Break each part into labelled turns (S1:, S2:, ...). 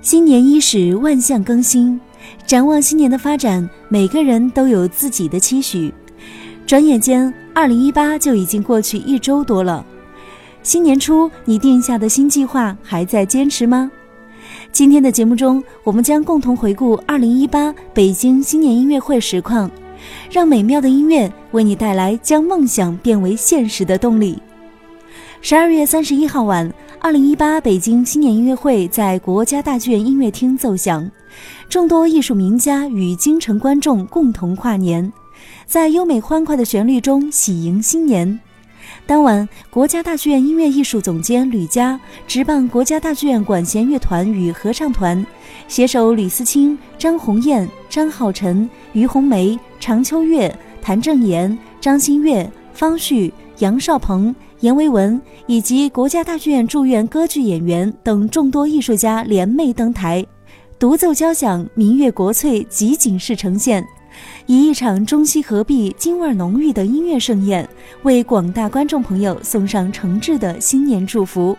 S1: 新年伊始，万象更新。展望新年的发展，每个人都有自己的期许。转眼间，二零一八就已经过去一周多了。新年初，你定下的新计划还在坚持吗？今天的节目中，我们将共同回顾二零一八北京新年音乐会实况，让美妙的音乐为你带来将梦想变为现实的动力。十二月三十一号晚，二零一八北京新年音乐会在国家大剧院音乐厅奏响，众多艺术名家与京城观众共同跨年，在优美欢快的旋律中喜迎新年。当晚，国家大剧院音乐艺术总监吕嘉执棒国家大剧院管弦乐团与合唱团，携手吕思清、张红艳、张浩晨、于红梅、常秋月、谭正岩、张馨月、方旭、杨少鹏。阎维文以及国家大剧院驻院歌剧演员等众多艺术家联袂登台，独奏交响，民乐国粹集锦式呈现，以一场中西合璧、京味浓郁的音乐盛宴，为广大观众朋友送上诚挚的新年祝福。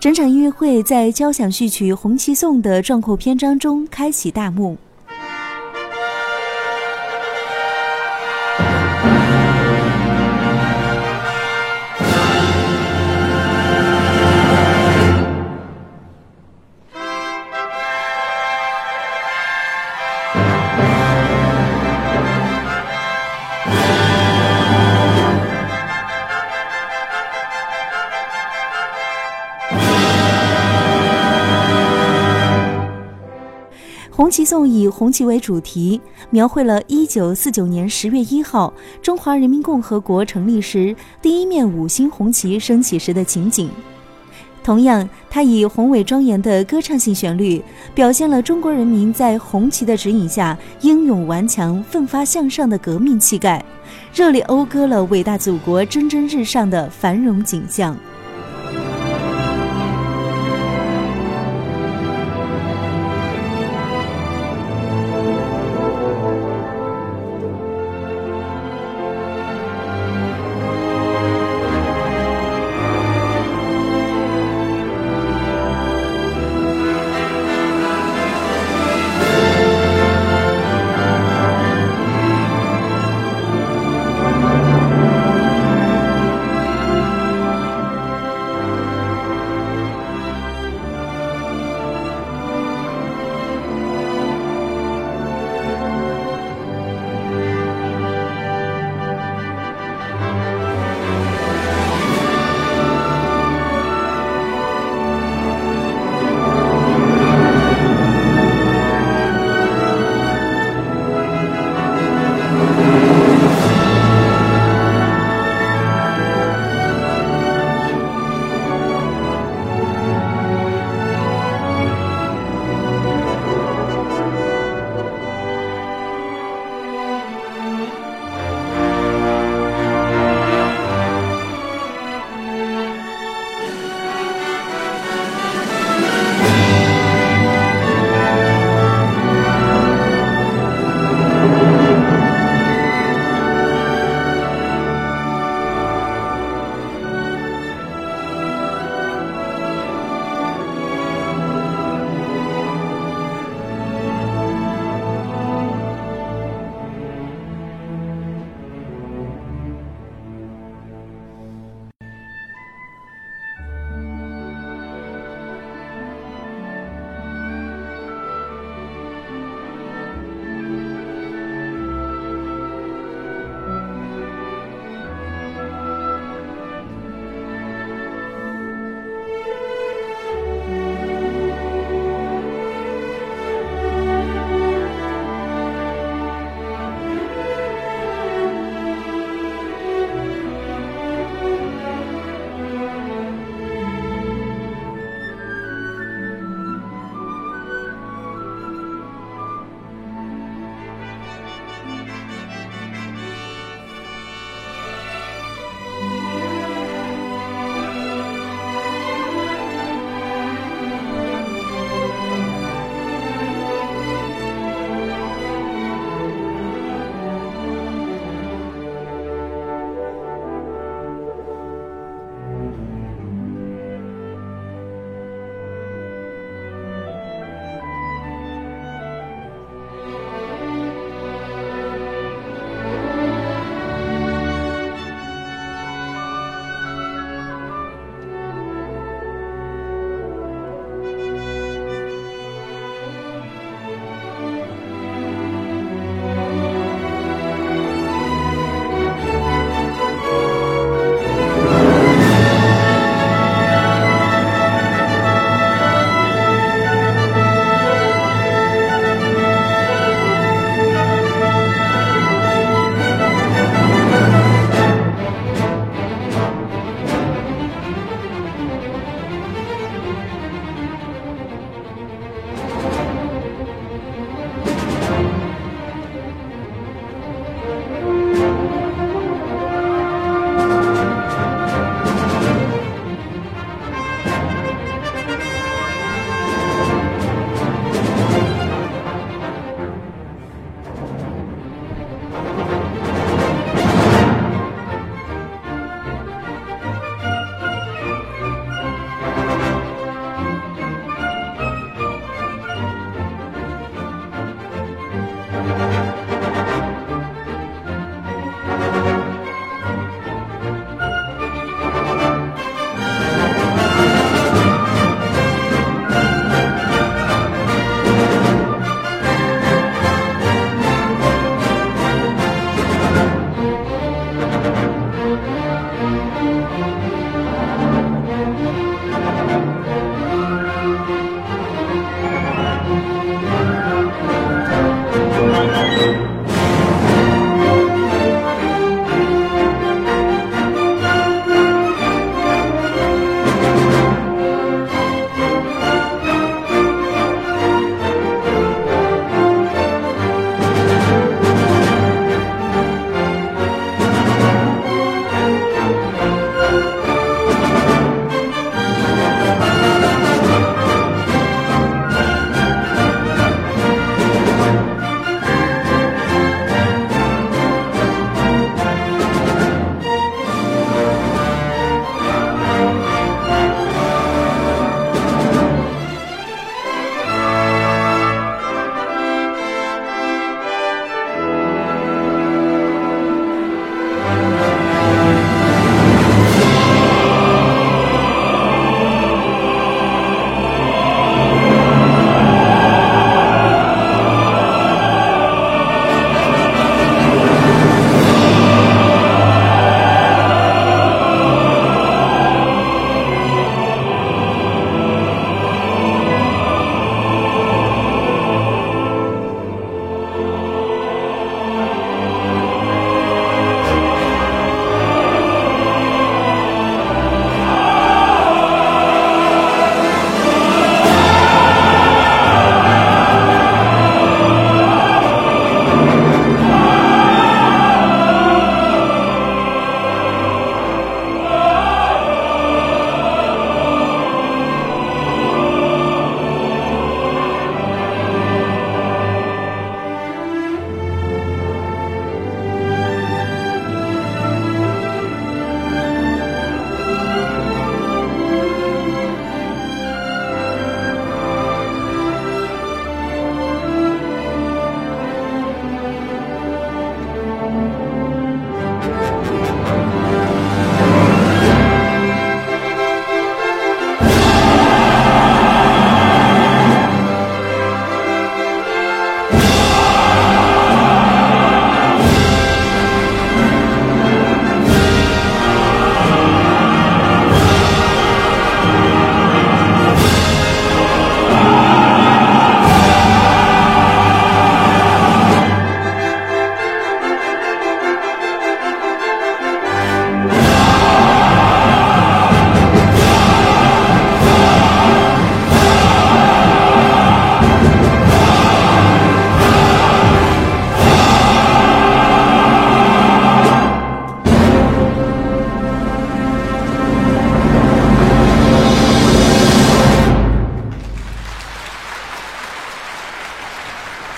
S1: 整场音乐会在交响序曲《红旗颂》的壮阔篇章中开启大幕。颂以红旗为主题，描绘了1949年10月1号中华人民共和国成立时第一面五星红旗升起时的情景。同样，它以宏伟庄严的歌唱性旋律，表现了中国人民在红旗的指引下英勇顽强、奋发向上的革命气概，热烈讴歌了伟大祖国蒸蒸日上的繁荣景象。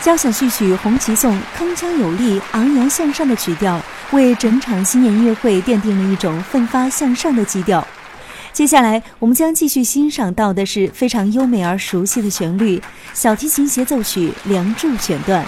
S1: 交响序曲《红旗颂》铿锵有力、昂扬向上的曲调，为整场新年音乐会奠定了一种奋发向上的基调。接下来，我们将继续欣赏到的是非常优美而熟悉的旋律——小提琴协奏曲《梁祝》选段。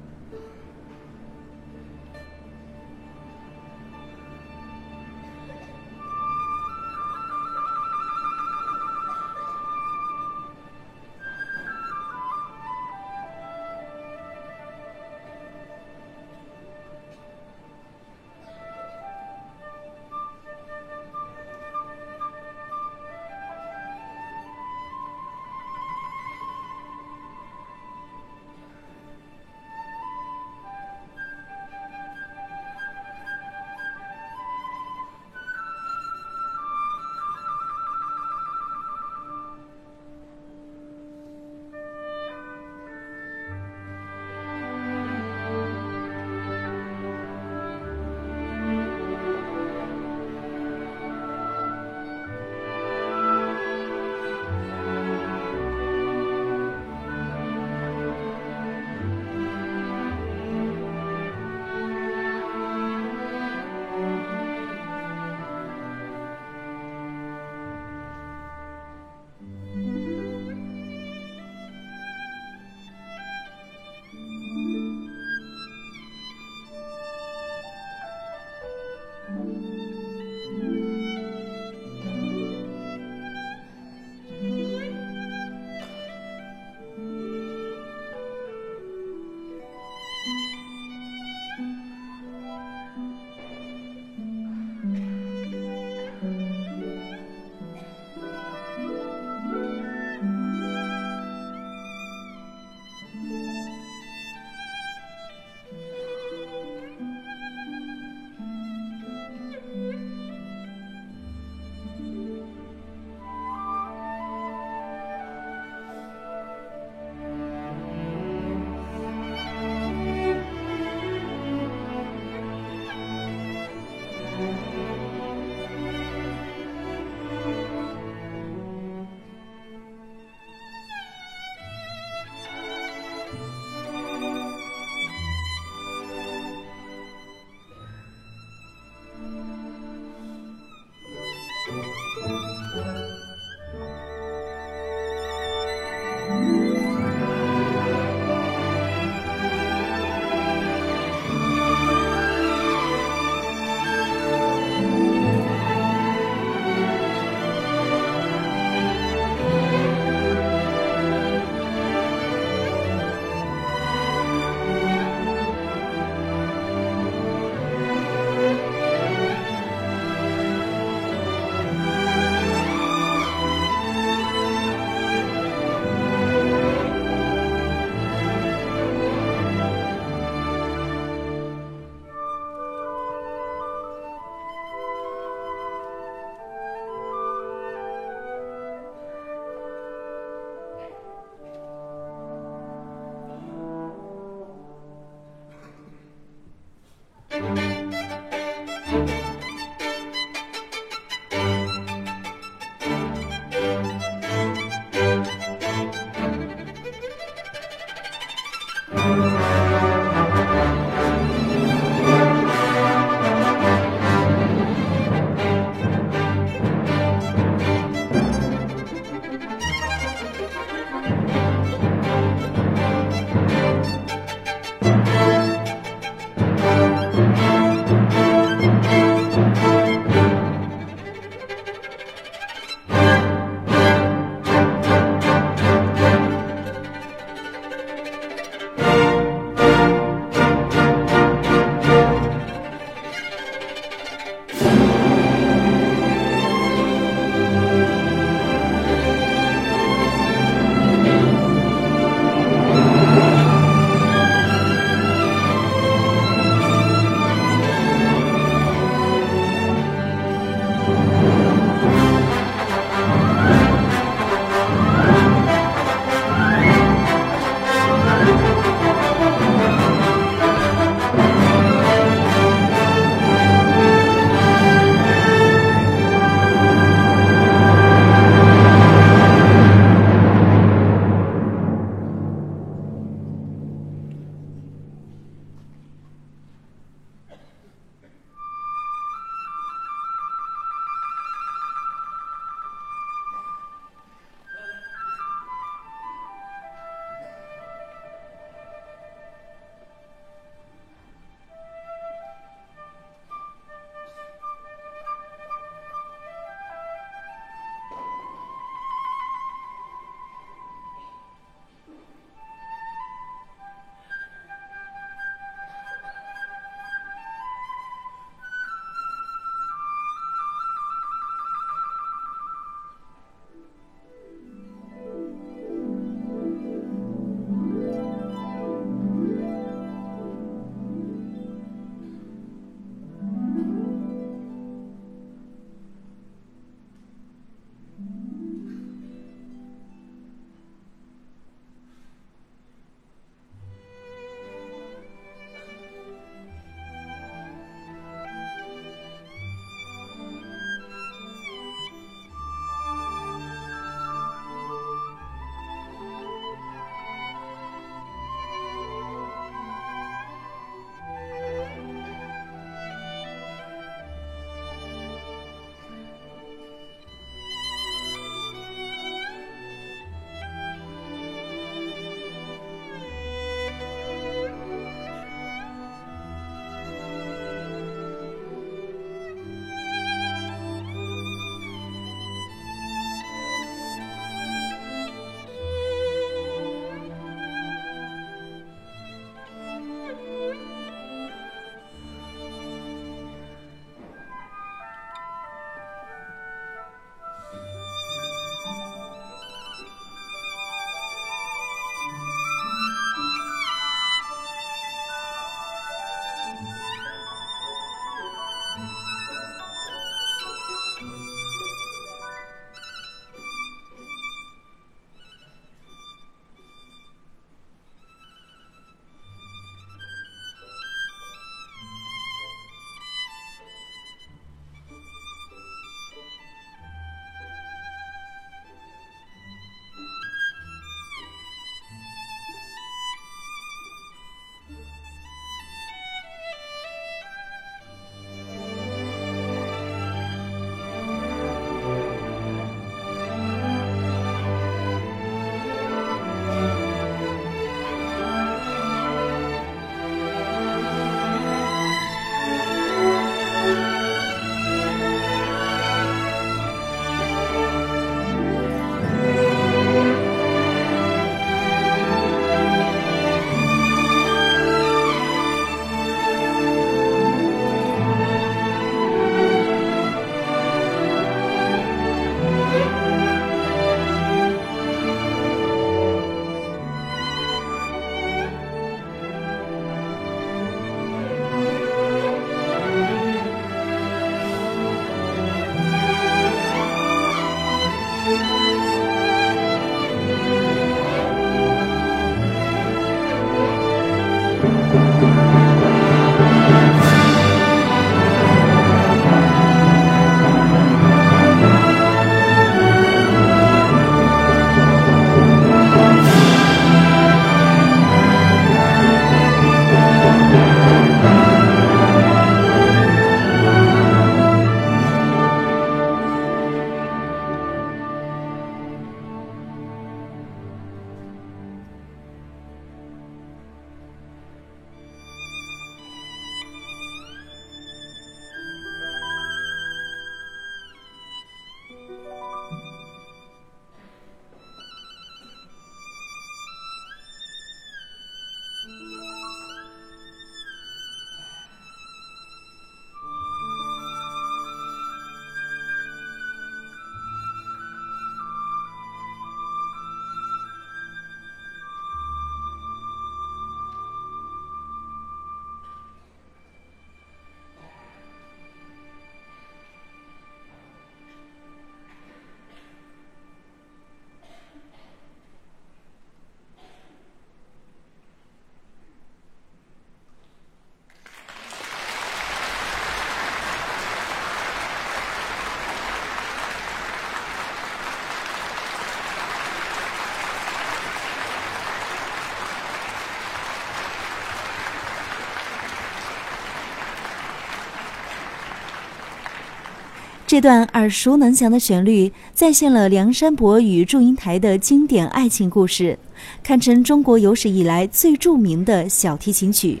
S1: 这段耳熟能详的旋律再现了梁山伯与祝英台的经典爱情故事，堪称中国有史以来最著名的小提琴曲。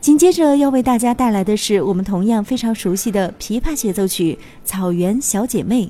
S1: 紧接着要为大家带来的是我们同样非常熟悉的琵琶协奏曲《草原小姐妹》。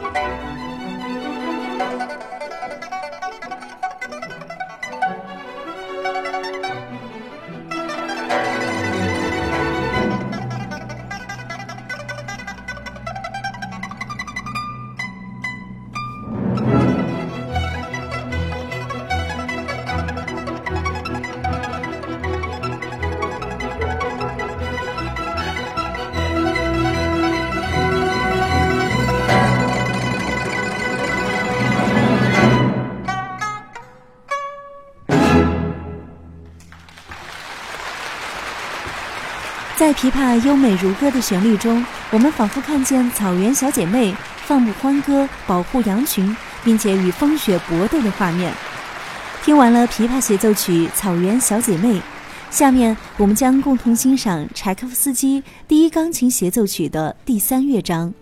S1: thank you 在琵琶优美如歌的旋律中，我们仿佛看见草原小姐妹放牧欢歌、保护羊群，并且与风雪搏斗的画面。听完了琵琶协奏曲《草原小姐妹》，下面我们将共同欣赏柴可夫斯基第一钢琴协奏曲的第三乐章《